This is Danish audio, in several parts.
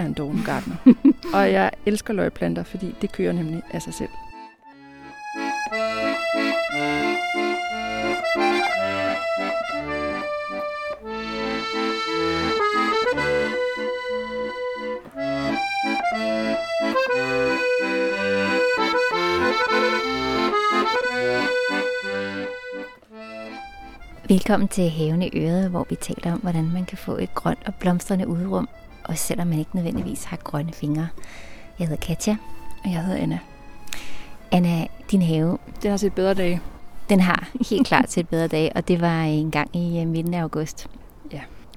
Er en doven gartner, og jeg elsker løgplanter, fordi det kører nemlig af sig selv. Velkommen til Haven i Øret, hvor vi taler om, hvordan man kan få et grønt og blomstrende udrum, også selvom man ikke nødvendigvis har grønne fingre. Jeg hedder Katja. Og jeg hedder Anna. Anna, din have, Det har set bedre dage. den har helt klart set bedre dage, og det var en gang i øh, midten af august.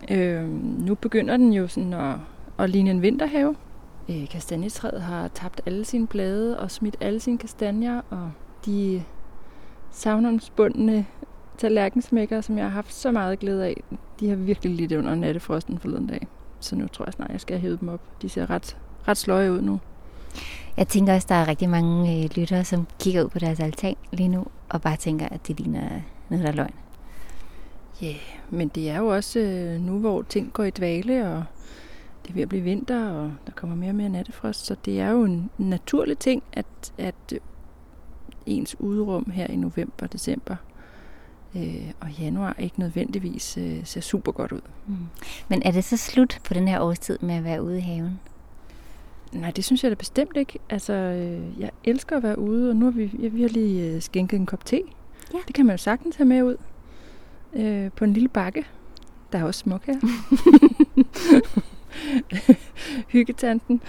Øh, nu begynder den jo sådan at, at ligne en vinterhave. Øh, kastanjetræet har tabt alle sine blade og smidt alle sine kastanjer, og de savnomsbundne tallerkensmækker, som jeg har haft så meget glæde af, de har virkelig lidt under nattefrosten forleden dag. Så nu tror jeg snart, jeg skal hæve dem op. De ser ret, ret sløje ud nu. Jeg tænker også, der er rigtig mange øh, lyttere, som kigger ud på deres altan lige nu, og bare tænker, at det ligner noget, der er løgn. Ja, yeah, men det er jo også øh, nu, hvor ting går i dvale, og det er ved at blive vinter, og der kommer mere og mere nattefrost, så det er jo en naturlig ting, at, at øh, ens udrum her i november og december øh, og januar ikke nødvendigvis øh, ser super godt ud. Mm. Men er det så slut på den her årstid med at være ude i haven? Nej, det synes jeg da bestemt ikke. Altså, øh, jeg elsker at være ude, og nu har vi, ja, vi har lige øh, skænket en kop te. Ja. Det kan man jo sagtens have med ud øh, på en lille bakke. Der er også smuk her. Hyggetanten.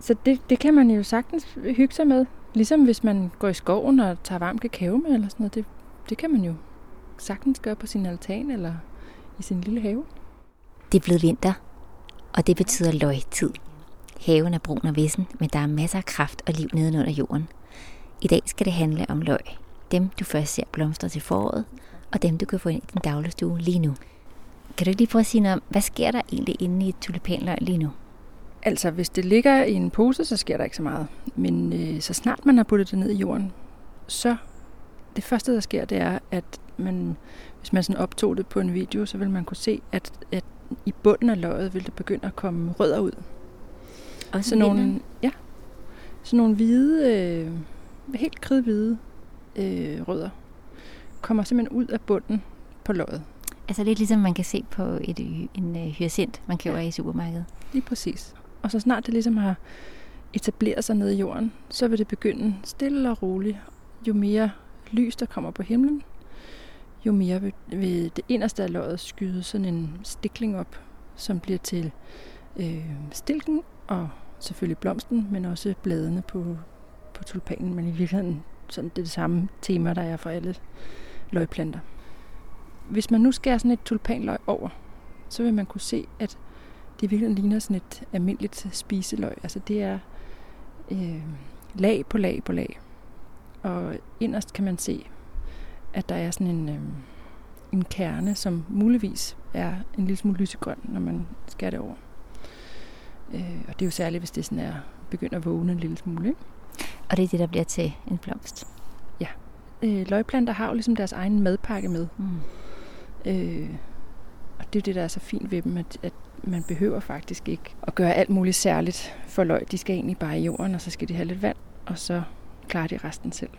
Så det, det kan man jo sagtens hygge sig med. Ligesom hvis man går i skoven og tager varm kakao med eller sådan noget. Det, det kan man jo sagtens gøre på sin altan eller i sin lille have. Det er blevet vinter, og det betyder løgtid. Haven er brun og vissen, men der er masser af kraft og liv nedenunder jorden. I dag skal det handle om løg. Dem, du først ser blomstre til foråret, og dem, du kan få ind i din dagligstue lige nu. Kan du ikke lige prøve at sige noget om, hvad sker der egentlig inde i et tulipanløg lige nu? Altså, hvis det ligger i en pose, så sker der ikke så meget. Men øh, så snart man har puttet det ned i jorden, så det første, der sker, det er, at man, hvis man sådan optog det på en video, så vil man kunne se, at, at i bunden af løget vil det begynde at komme rødder ud. Også Sådan nogle, ja, sådan nogle hvide, øh, helt kridhvide øh, rødder, kommer simpelthen ud af bunden på løget. Altså lidt ligesom man kan se på et, hy- en øh, hyacint, man køber i supermarkedet. Lige præcis. Og så snart det ligesom har etableret sig nede i jorden, så vil det begynde stille og roligt. Jo mere lys, der kommer på himlen, jo mere vil, vil det inderste af løget skyde sådan en stikling op, som bliver til øh, stilken og selvfølgelig blomsten, men også bladene på, på tulpanen. Men i virkeligheden sådan det er det samme tema, der er for alle løgplanter. Hvis man nu skærer sådan et tulpanløg over, så vil man kunne se, at det virkelig ligner sådan et almindeligt spiseløg. Altså det er øh, lag på lag på lag. Og inderst kan man se, at der er sådan en, øh, en kerne, som muligvis er en lille smule lysegrøn, når man skærer det over. Øh, og det er jo særligt, hvis det sådan er begynder at vågne en lille smule. Ikke? Og det er det, der bliver til en blomst. Øh, løgplanter har jo ligesom deres egen madpakke med. Mm. Øh, og det er det, der er så fint ved dem, at, at man behøver faktisk ikke at gøre alt muligt særligt for løg. De skal egentlig bare i jorden, og så skal de have lidt vand, og så klarer de resten selv.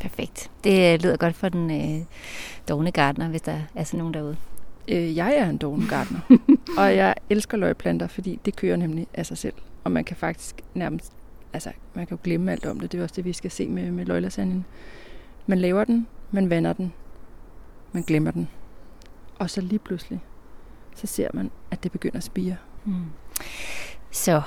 Perfekt. Det øh, lyder godt for den øh, dogne gartner, hvis der er sådan nogen derude. Øh, jeg er en doven gartner, og jeg elsker løgplanter, fordi det kører nemlig af sig selv. Og man kan faktisk nærmest, altså man kan jo glemme alt om det. Det er også det, vi skal se med, med løglasagnen. Man laver den, man vander den, man glemmer den. Og så lige pludselig, så ser man, at det begynder at spire. Mm. Så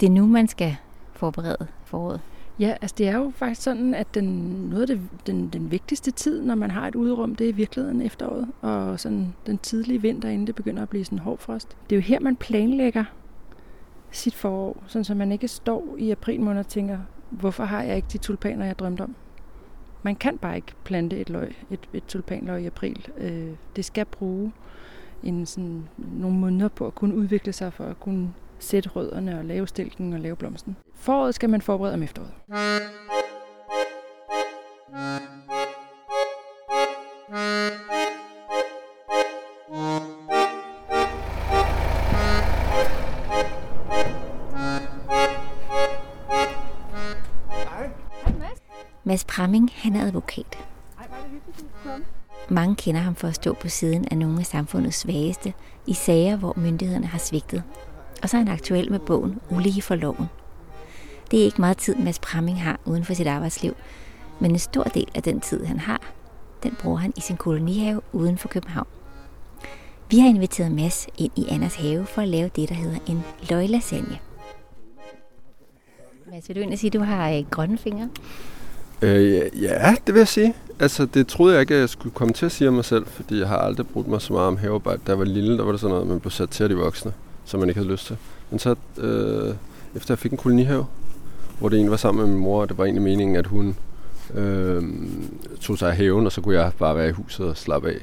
det er nu, man skal forberede foråret. Ja, altså det er jo faktisk sådan, at den, noget af det, den, den vigtigste tid, når man har et udrum, det er i virkeligheden efteråret. Og sådan den tidlige vinter, inden det begynder at blive sådan hård frost. Det er jo her, man planlægger sit forår, sådan så man ikke står i april måned og tænker, hvorfor har jeg ikke de tulpaner, jeg drømte om? Man kan bare ikke plante et, løg, et, et tulpanløg i april. Øh, det skal bruge en sådan, nogle måneder på at kunne udvikle sig, for at kunne sætte rødderne og lave stilken og lave blomsten. Foråret skal man forberede om efteråret. Mads Pramming, han er advokat. Mange kender ham for at stå på siden af nogle af samfundets svageste i sager, hvor myndighederne har svigtet og så er han aktuel med bogen Ulige for loven. Det er ikke meget tid, Mads Pramming har uden for sit arbejdsliv, men en stor del af den tid, han har, den bruger han i sin kolonihave uden for København. Vi har inviteret Mads ind i Anders have for at lave det, der hedder en løglasagne. Mads, vil du ind og sige, at du har øh, grønne fingre? Øh, ja, det vil jeg sige. Altså, det troede jeg ikke, at jeg skulle komme til at sige om mig selv, fordi jeg har aldrig brugt mig så meget om havearbejde. Da jeg var lille, der var det sådan noget, man blev sat til af de voksne, som man ikke havde lyst til. Men så, øh, efter jeg fik en kolonihave, hvor det egentlig var sammen med min mor, og det var egentlig meningen, at hun øh, tog sig af haven, og så kunne jeg bare være i huset og slappe af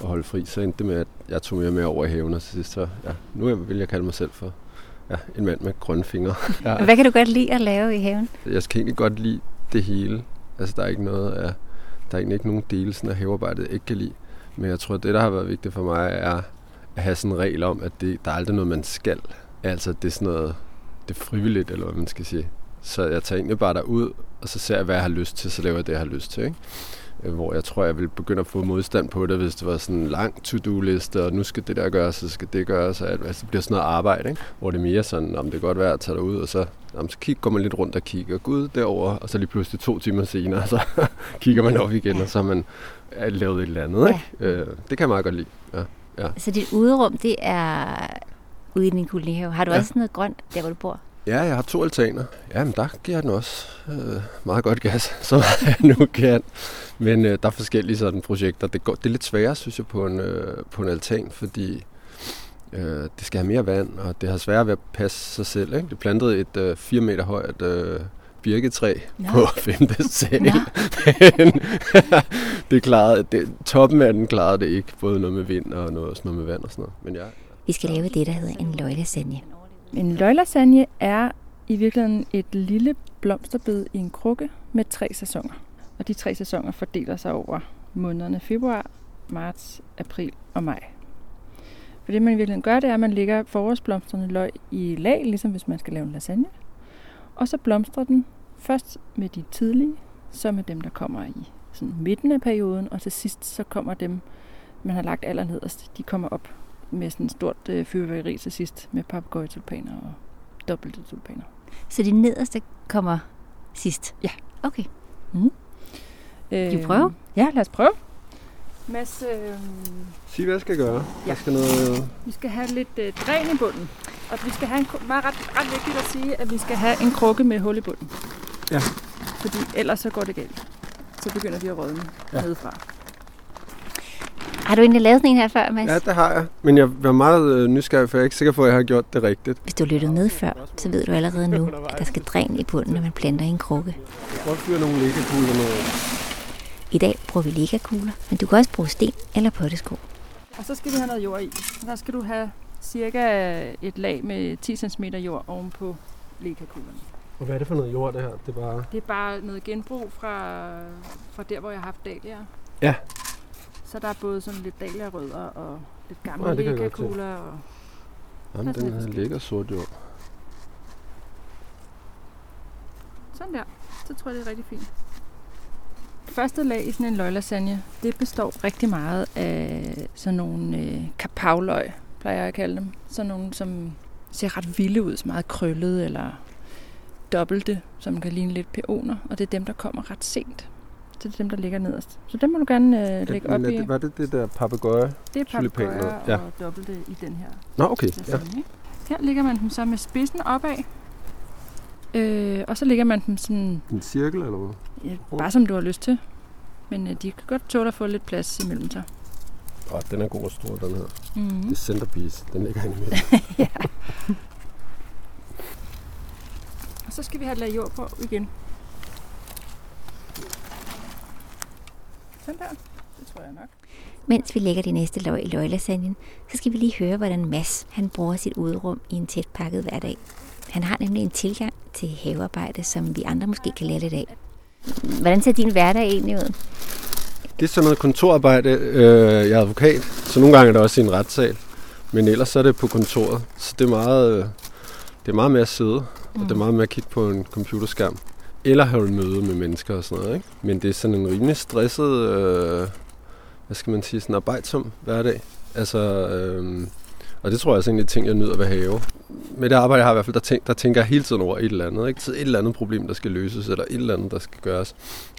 og holde fri. Så endte det med, at jeg tog mere med over i haven, og til sidst så, ja, nu vil jeg kalde mig selv for ja, en mand med grønne fingre. Ja. Hvad kan du godt lide at lave i haven? Jeg skal egentlig godt lide det hele. Altså, der er ikke noget af, der er egentlig ikke nogen dele sådan af havearbejdet, jeg ikke kan lide. Men jeg tror, at det, der har været vigtigt for mig, er have sådan en regel om, at det, der er aldrig noget, man skal. Altså, det er sådan noget, det er frivilligt, eller hvad man skal sige. Så jeg tager egentlig bare derud, og så ser jeg, hvad jeg har lyst til, så laver jeg det, jeg har lyst til. Ikke? Øh, hvor jeg tror, jeg vil begynde at få modstand på det, hvis det var sådan en lang to-do-liste, og nu skal det der gøres, så skal det gøres, og altså, det bliver sådan noget arbejde, ikke? hvor det er mere sådan, om det er godt værd at tage dig ud, og så, om så kig, går man lidt rundt og kigger, gud derover og så lige pludselig to timer senere, så kigger man op igen, og så har man lavet et eller andet. Ikke? Øh, det kan jeg meget godt lide. Ja. Ja. Så dit uderum, det er ude i din kolonihave. Har du ja. også noget grønt, der hvor du bor? Ja, jeg har to altaner. Jamen, der giver den også øh, meget godt gas, så jeg nu kan. Men øh, der er forskellige sådan projekter. Det, går, det er lidt sværere, synes jeg, på en, øh, på en altan, fordi øh, det skal have mere vand, og det har sværere ved at passe sig selv. Ikke? Det plantede et øh, 4 meter højt øh, birketræ Nå. på femte sal. Men det klarede, det, toppen af den klarede det ikke, både noget med vind og noget, sådan noget med vand og sådan noget. Men ja. Vi skal lave det, der hedder en løglasagne. En løglasagne er i virkeligheden et lille blomsterbed i en krukke med tre sæsoner. Og de tre sæsoner fordeler sig over månederne februar, marts, april og maj. For det man i virkeligheden gør, det er, at man lægger forårsblomsterne løg i lag, ligesom hvis man skal lave en lasagne. Og så blomstrer den først med de tidlige, så med dem, der kommer i sådan midten af perioden, og til sidst så kommer dem, man har lagt allernederst, de kommer op med sådan et stort øh, fyrværkeri til sidst med papegøjetulpaner og dobbelte tulpaner. Så de nederste kommer sidst? Ja. Okay. Mm. Øh, vi prøve? Ja, lad os prøve. Mads, øh... Sig, hvad jeg skal gøre. Ja. Jeg skal noget... Vi skal have lidt øh, dræn i bunden. Og vi skal have en, meget ret, ret vigtigt at sige, at vi skal have en krukke med hul i bunden. Ja. Fordi ellers så går det galt. Så begynder de at rådne ja. nedefra. Har du egentlig lavet sådan en her før, Mads? Ja, det har jeg. Men jeg var meget øh, nysgerrig, for jeg er ikke sikker på, at jeg har gjort det rigtigt. Hvis du lyttede med før, så ved du allerede nu, at der skal dræn i bunden, når man planter i en krukke. Jeg kan godt fyre nogle læggekugler med. I dag bruger vi læggekugler, men du kan også bruge sten eller pottesko. Og så skal vi have noget jord i. Der skal du have cirka et lag med 10 cm jord ovenpå læggekuglerne. Og hvad er det for noget jord, det her? Det er bare... Det er bare noget genbrug fra, fra der, hvor jeg har haft dahlier. Ja. Så der er både sådan lidt dahlia-rødder og lidt gamle ja, læggekugler. Og Jamen, den her lækker sort jord. Sådan der. Så tror jeg, det er rigtig fint. Første lag i sådan en løglasagne, det består rigtig meget af sådan nogle øh, kapavløg, plejer jeg at kalde dem. Sådan nogle, som ser ret vilde ud, så meget krøllet eller dobbelte, som kan ligne lidt peoner. Og det er dem, der kommer ret sent. Så det er dem, der ligger nederst. Så dem må du gerne øh, lægge op i. Var det det der papegøje? Det er papegøje ja. og dobbelte i den her. Nå, okay. Ja. Her ligger man dem så med spidsen opad. Øh, og så ligger man dem sådan... En cirkel eller hvad? Ja, bare som du har lyst til. Men øh, de kan godt tåle at få lidt plads imellem sig. Åh, oh, den er god og stor, den her. Mm-hmm. Det er centerpiece. Den ligger inde i midten. ja. og så skal vi have et lag jord på igen. Sådan der. Det tror jeg nok. Mens vi lægger de næste løg i løglasagnen, så skal vi lige høre, hvordan Mads han bruger sit uderum i en tæt pakket hverdag. Han har nemlig en tilgang til havearbejde, som vi andre måske kan lære lidt af. Hvordan ser din hverdag egentlig ud? Det er sådan noget kontorarbejde. Øh, jeg er advokat, så nogle gange er det også i en retssal. Men ellers så er det på kontoret. Så det er meget, det er meget med at sidde, mm. og det er meget med at kigge på en computerskærm. eller holde møde med mennesker og sådan noget. Ikke? Men det er sådan en rimelig stresset, øh, hvad skal man sige, sådan arbejdsom hverdag. Altså, øh, og det tror jeg er sådan en ting, jeg nyder ved have. Med det arbejde, jeg har i hvert fald, der, tænk, der tænker jeg hele tiden over et eller andet. Ikke? Et eller andet problem, der skal løses, eller et eller andet, der skal gøres.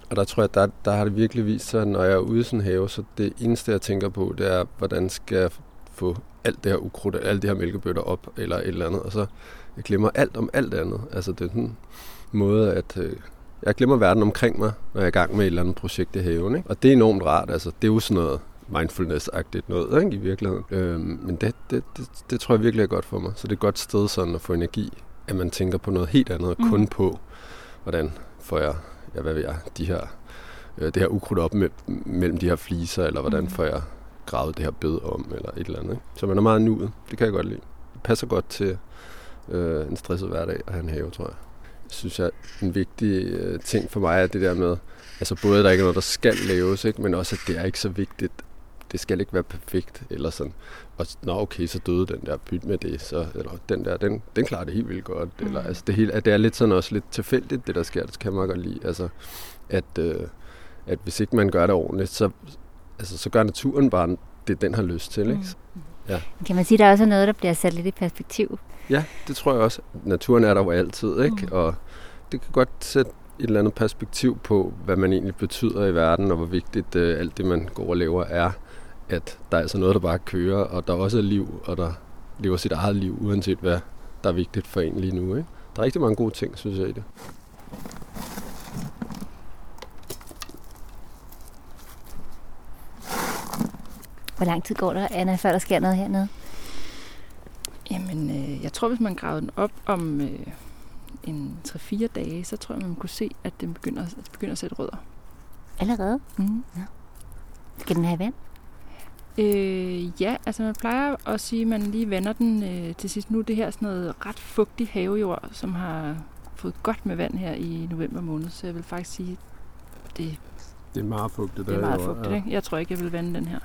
Og der tror jeg, der, der har det virkelig vist sig, når jeg er ude i sådan en have, så det eneste, jeg tænker på, det er, hvordan skal jeg få alt det her ukrudt, alle de her mælkebøtter op, eller et eller andet. Og så jeg glemmer alt om alt andet. Altså det er sådan en måde, at øh, jeg glemmer verden omkring mig, når jeg er i gang med et eller andet projekt i haven. Ikke? Og det er enormt rart. Altså, det er jo sådan noget mindfulness-agtigt noget ikke, i virkeligheden. Øhm, men det, det, det, det tror jeg virkelig er godt for mig. Så det er et godt sted sådan at få energi, at man tænker på noget helt andet, mm. kun på, hvordan får jeg, ja, hvad ved jeg, de her, øh, det her ukrudt op med, mellem de her fliser, eller hvordan mm. får jeg gravet det her bed om, eller et eller andet. Ikke? Så man er meget nuet. Det kan jeg godt lide. Det passer godt til øh, en stresset hverdag at have en have, tror jeg. Jeg synes, at en vigtig øh, ting for mig er det der med, altså både at der ikke er noget, der skal laves, ikke? men også at det er ikke så vigtigt, det skal ikke være perfekt, eller sådan, og nå okay, så døde den der, byt med det, så, eller den der, den, den klarer det helt vildt godt, mm. eller altså det hele, at det er lidt sådan også lidt tilfældigt, det der sker, det kan man godt lide, altså, at, øh, at hvis ikke man gør det ordentligt, så, altså, så gør naturen bare det, den har lyst til, ikke? Mm. Ja. Kan man sige, at der også er noget, der bliver sat lidt i perspektiv? Ja, det tror jeg også. Naturen er der jo altid, ikke? Mm. Og det kan godt sætte et eller andet perspektiv på, hvad man egentlig betyder i verden, og hvor vigtigt øh, alt det, man går og lever, er at der er altså noget, der bare kører, og der også er liv, og der lever sit eget liv, uanset hvad der er vigtigt for en lige nu. Ikke? Der er rigtig mange gode ting, synes jeg, i det. Hvor lang tid går der, Anna, før der sker noget hernede? Jamen, øh, jeg tror, hvis man gravede den op om øh, en 3-4 dage, så tror jeg, man kunne se, at den begynder, at det begynder at sætte rødder. Allerede? Mm. Ja. Skal den have vand? Øh, ja, altså man plejer at sige, at man lige vander den øh, til sidst. Nu det her sådan noget ret fugtig havejord, som har fået godt med vand her i november måned, så jeg vil faktisk sige, det, det er meget fugtigt. Det er meget fugtigt, ja. ikke? Jeg tror ikke, jeg vil vande den her.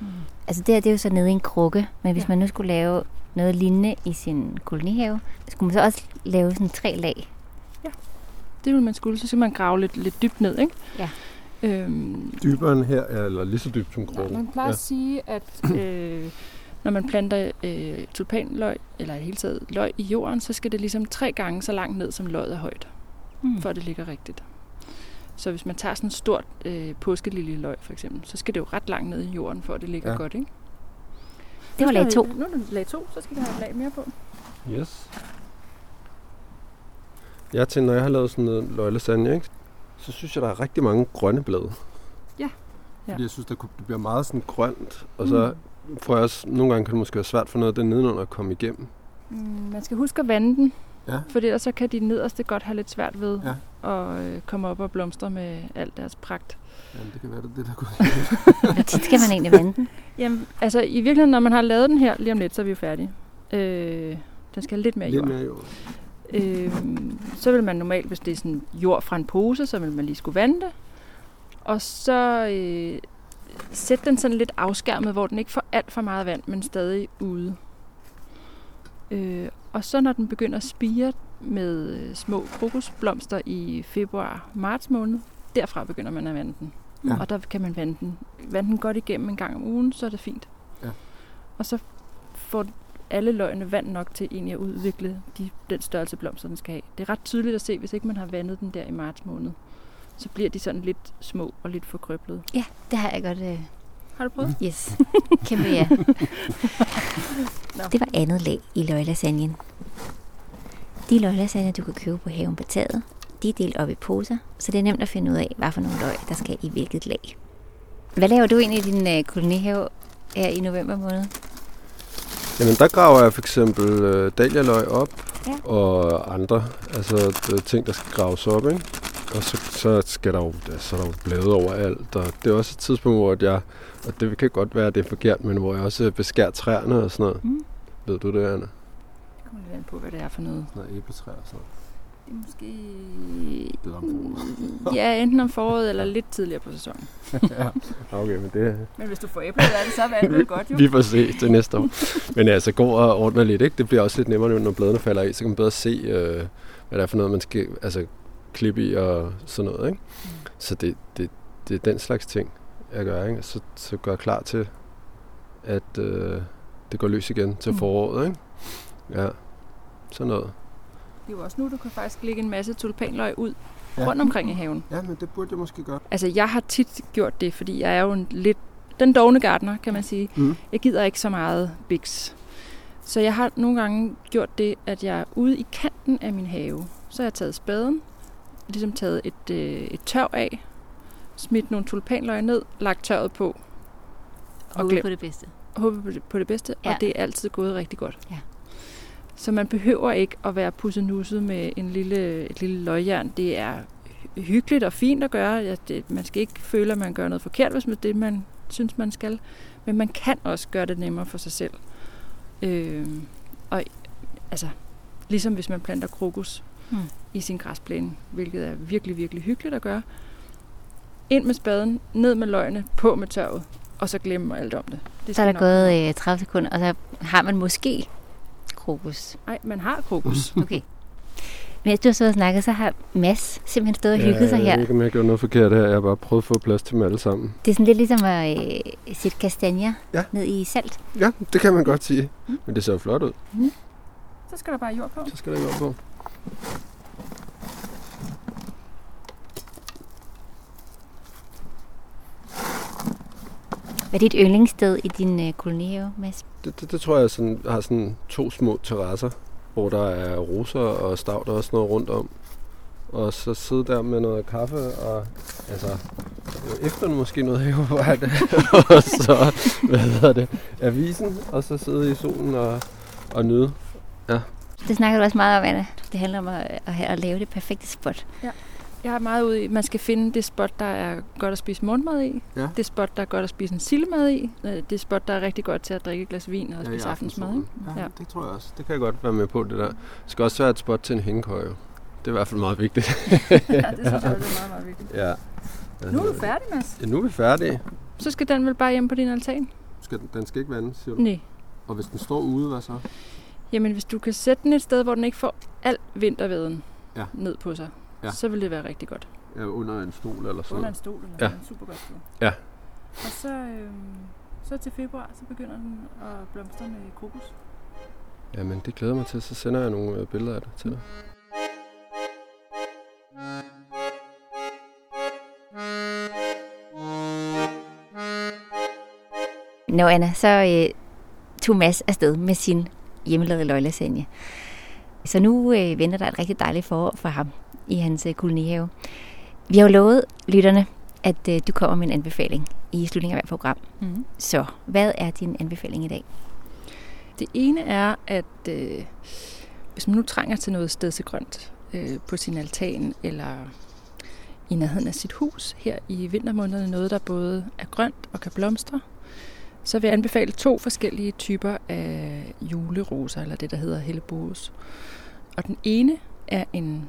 Mm. Altså det her, det er jo så nede i en krukke, men hvis ja. man nu skulle lave noget lignende i sin kolonihave, skulle man så også lave sådan tre lag? Ja, det vil man skulle. Så skal man grave lidt, lidt dybt ned, ikke? Ja. Øhm, Dybere end her, eller lige så dybt som? Ja, man plejer ja. at sige, at øh, når man planter øh, tulpanløg, eller i hele taget løg i jorden, så skal det ligesom tre gange så langt ned, som løget er højt, mm. for at det ligger rigtigt. Så hvis man tager sådan et stort øh, påskeliljeløg for eksempel, så skal det jo ret langt ned i jorden, for at det ligger ja. godt, ikke? Det var lag 2. Nu er det lag 2, så skal vi have et lag mere på. Yes. Jeg tænker, når jeg har lavet sådan noget løglasagne, ikke? Så synes jeg, der er rigtig mange grønne blade. Ja. ja. Fordi jeg synes, det bliver meget sådan grønt, og så mm. får jeg også, nogle gange kan det måske være svært for noget af det nedenunder at komme igennem. Mm, man skal huske at vande den, ja. for ellers så kan de nederste godt have lidt svært ved ja. at øh, komme op og blomstre med alt deres pragt. Jamen, det kan være, det det, der går Hvor tit skal man egentlig vande den? Jamen, altså i virkeligheden, når man har lavet den her lige om lidt, så er vi jo færdige. Øh, den skal have lidt mere lidt jord. Mere jord. Øh, så vil man normalt, hvis det er sådan jord fra en pose, så vil man lige skulle vande det. Og så øh, sætte den sådan lidt afskærmet, hvor den ikke får alt for meget vand, men stadig ude. Øh, og så når den begynder at spire med øh, små krokusblomster i februar-marts måned, derfra begynder man at vande den. Ja. Og der kan man vande den, vande den godt igennem en gang om ugen, så er det fint. Ja. Og så får alle løgene vand nok til egentlig at udvikle de, den størrelse blomster, den skal have. Det er ret tydeligt at se, hvis ikke man har vandet den der i marts måned. Så bliver de sådan lidt små og lidt forkrøblede. Ja, det har jeg godt... Øh... Har du prøvet? Yes. Kæmpe ja. det var andet lag i løglasagnen. De løglasagner, du kan købe på haven på taget, de er delt op i poser, så det er nemt at finde ud af, hvad for nogle løg, der skal i hvilket lag. Hvad laver du egentlig i din øh, kolonihave her i november måned? Jamen der graver jeg for eksempel øh, dahlialøg op ja. og andre altså ting, der skal graves op. Ikke? Og så, så, skal der jo, så er der jo blade overalt. Og det er også et tidspunkt, hvor jeg, og det kan godt være, at det er forkert, men hvor jeg også beskærer træerne og sådan noget. Mm. Ved du det, Anna? Det kommer lidt på, hvad det er for noget. Sådan noget æbletræer og sådan noget. Det er måske... Det er om foråret. ja, enten om foråret eller lidt tidligere på sæsonen. ja, okay, men det... Men hvis du får æbler af det, så er det godt jo. Vi får se til næste år. men altså, gå og ordne lidt, ikke? Det bliver også lidt nemmere, når bladene falder af, så kan man bedre se, øh, hvad det er for noget, man skal... Altså, klippe i og sådan noget. Ikke? Mm. Så det, det, det er den slags ting, jeg gør. Ikke? Så, så gør klar til, at øh, det går løs igen til mm. foråret. Ikke? Ja, sådan noget. Det er jo også nu, du kan faktisk lægge en masse tulpanløg ud ja. rundt omkring i haven. Ja, men det burde jeg måske gøre. Altså, jeg har tit gjort det, fordi jeg er jo en lidt den dogne gardner, kan man sige. Mm. Jeg gider ikke så meget biks. Så jeg har nogle gange gjort det, at jeg er ude i kanten af min have. Så har jeg taget spaden, ligesom taget et, øh, et tørv af, smidt nogle tulpanløg ned, lagt tørvet på. Og håbet på det bedste. Håbet på det, på det bedste, ja. og det er altid gået rigtig godt. Ja. Så man behøver ikke at være pussenusset med en lille, et lille løgjern. Det er hyggeligt og fint at gøre. Ja, det, man skal ikke føle, at man gør noget forkert, hvis man det, man synes, man skal. Men man kan også gøre det nemmere for sig selv. Øh, og altså, ligesom hvis man planter krokus hmm. i sin græsplæne, hvilket er virkelig, virkelig hyggeligt at gøre. Ind med spaden, ned med løgene, på med tørvet, og så glemme alt om det. det så er der gået øh, 30 sekunder, og så har man måske krokus. Nej, man har krokus. okay. Mens du har så og snakket, så har Mads simpelthen stået og hygget ja, sig her. Jeg ved ikke, om jeg gjorde noget forkert her. Jeg har bare prøvet at få plads til dem alle sammen. Det er sådan lidt ligesom at øh, sætte kastanjer ja. ned i salt. Ja, det kan man godt sige. Mm. Men det ser jo flot ud. Mm. Så skal der bare jord på. Så skal der jord på. Hvad er dit yndlingssted i din øh, kolonihave, Mads? Det, det, det tror jeg sådan, har sådan to små terrasser hvor der er roser og stavt og sådan noget rundt om. Og så sidde der med noget kaffe og altså efter måske noget havearbejde, og så, hvad hedder det, avisen, og så sidde i solen og, og nyde. Ja. Det snakker du også meget om, Anna. Det handler om at, at, at lave det perfekte spot. Ja. Jeg er meget ude i, man skal finde det spot, der er godt at spise morgenmad i. Ja. Det spot, der er godt at spise en sillemad i. Øh, det spot, der er rigtig godt til at drikke et glas vin og ja, spise aftensmad. Ja, ja, det tror jeg også. Det kan jeg godt være med på, det der. Det skal også være et spot til en hængekøje. Det er i hvert fald meget vigtigt. ja, det synes jeg, det er meget, meget vigtigt. Ja. Nu er du færdig, Mads. Ja, nu er vi færdige. Så skal den vel bare hjem på din altan? Skal den, den skal ikke vandes, siger du? Nej. Og hvis den står ude, hvad så? Jamen, hvis du kan sætte den et sted, hvor den ikke får al vinterveden ja. ned på sig, ja. så vil det være rigtig godt. Ja, under en stol eller sådan Under en stol eller ja. en super godt sted. Ja. Og så, øh, så til februar, så begynder den at blomstre med krokus. Jamen, det glæder mig til. Så sender jeg nogle øh, billeder af det til dig. Nå Anna, så øh, tog Mads afsted med sin hjemmelavede løglasagne. Så nu øh, venter der et rigtig dejligt forår for ham i hans øh, kolonihave. Vi har jo lovet lytterne, at øh, du kommer med en anbefaling i slutningen af hvert program. Mm. Så hvad er din anbefaling i dag? Det ene er, at øh, hvis man nu trænger til noget sted til grønt øh, på sin altan eller i nærheden af sit hus her i vintermånederne, noget der både er grønt og kan blomstre, så vil jeg anbefale to forskellige typer af juleroser, eller det der hedder hellebores. Og den ene er en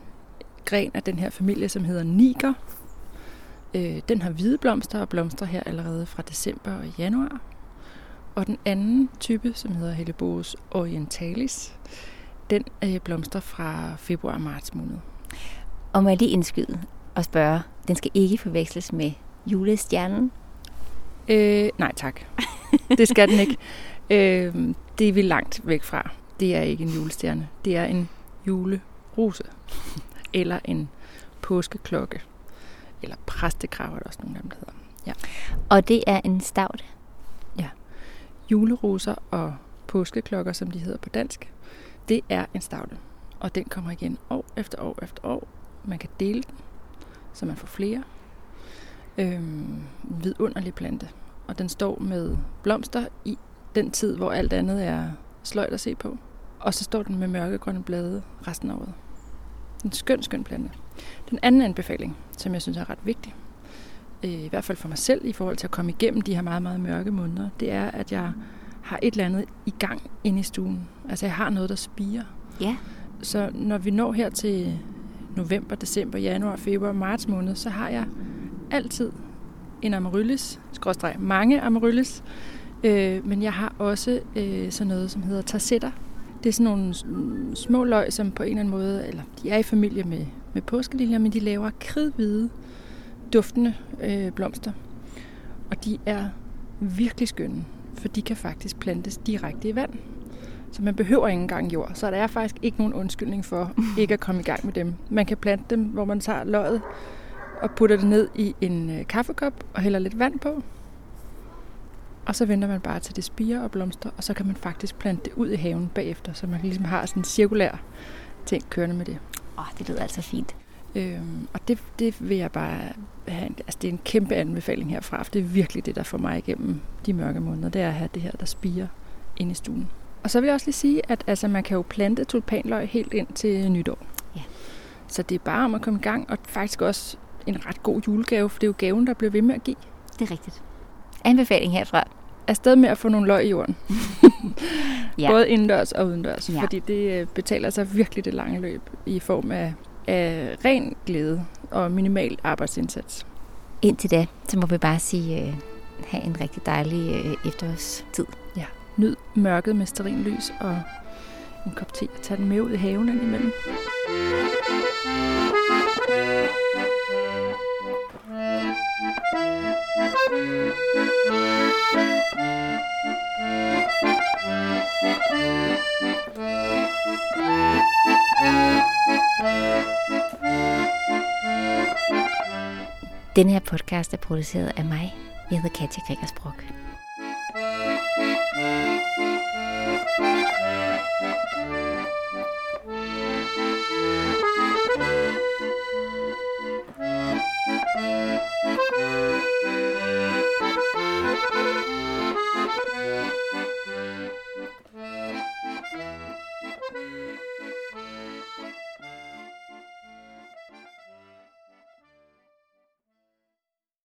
gren af den her familie, som hedder Niger. Øh, den har hvide blomster og blomster her allerede fra december og januar. Og den anden type, som hedder Helleborus orientalis, den øh, blomster fra februar og marts måned. Og må jeg lige indskyde og spørge, den skal ikke forveksles med julestjernen? Øh, nej tak. Det skal den ikke. Øh, det er vi langt væk fra. Det er ikke en julestjerne. Det er en julerose eller en påskeklokke. Eller præstekrav er der også nogle af dem, der hedder. Ja. Og det er en stavt? Ja. Juleroser og påskeklokker, som de hedder på dansk, det er en stavte. Og den kommer igen år efter år efter år. Man kan dele den, så man får flere. Øhm, vidunderlig plante. Og den står med blomster i den tid, hvor alt andet er sløjt at se på. Og så står den med mørkegrønne blade resten af året. En skøn, skøn plante. Den anden anbefaling, som jeg synes er ret vigtig, øh, i hvert fald for mig selv i forhold til at komme igennem de her meget, meget mørke måneder, det er, at jeg har et eller andet i gang inde i stuen. Altså jeg har noget, der spiger. Ja. Så når vi når her til november, december, januar, februar, marts måned, så har jeg altid en amaryllis, skråstreg mange amaryllis, øh, men jeg har også øh, sådan noget, som hedder tarsetter, det er sådan nogle små løg, som på en eller anden måde, eller de er i familie med med påskeliljer, men de laver kridhvide, duftende øh, blomster. Og de er virkelig skønne, for de kan faktisk plantes direkte i vand. Så man behøver ikke engang jord. Så der er faktisk ikke nogen undskyldning for ikke at komme i gang med dem. Man kan plante dem, hvor man tager løget og putter det ned i en øh, kaffekop og hælder lidt vand på. Og så venter man bare til det spiger og blomster, og så kan man faktisk plante det ud i haven bagefter, så man ligesom har sådan en cirkulær ting kørende med det. Åh, oh, det lyder altså fint. Øhm, og det, det vil jeg bare have, altså det er en kæmpe anbefaling herfra, for det er virkelig det, der får mig igennem de mørke måneder, det er at have det her, der spiger ind i stuen. Og så vil jeg også lige sige, at altså, man kan jo plante tulpanløg helt ind til nytår. Ja. Så det er bare om at komme i gang, og faktisk også en ret god julegave, for det er jo gaven, der bliver ved med at give. Det er rigtigt. Anbefaling herfra. Afsted med at få nogle løg i jorden. Ja. Både indendørs og udendørs, Ja. fordi det øh, betaler sig virkelig det lange løb i form af, af ren glæde og minimal arbejdsindsats. Indtil da, så må vi bare sige, øh, have en rigtig dejlig øh, efterårstid. Nyd mørket med lys og en kop te og tag den med ud i haven indimellem. Den her podcast er produceret af mig. Jeg hedder Katja Gregersbrock. thank you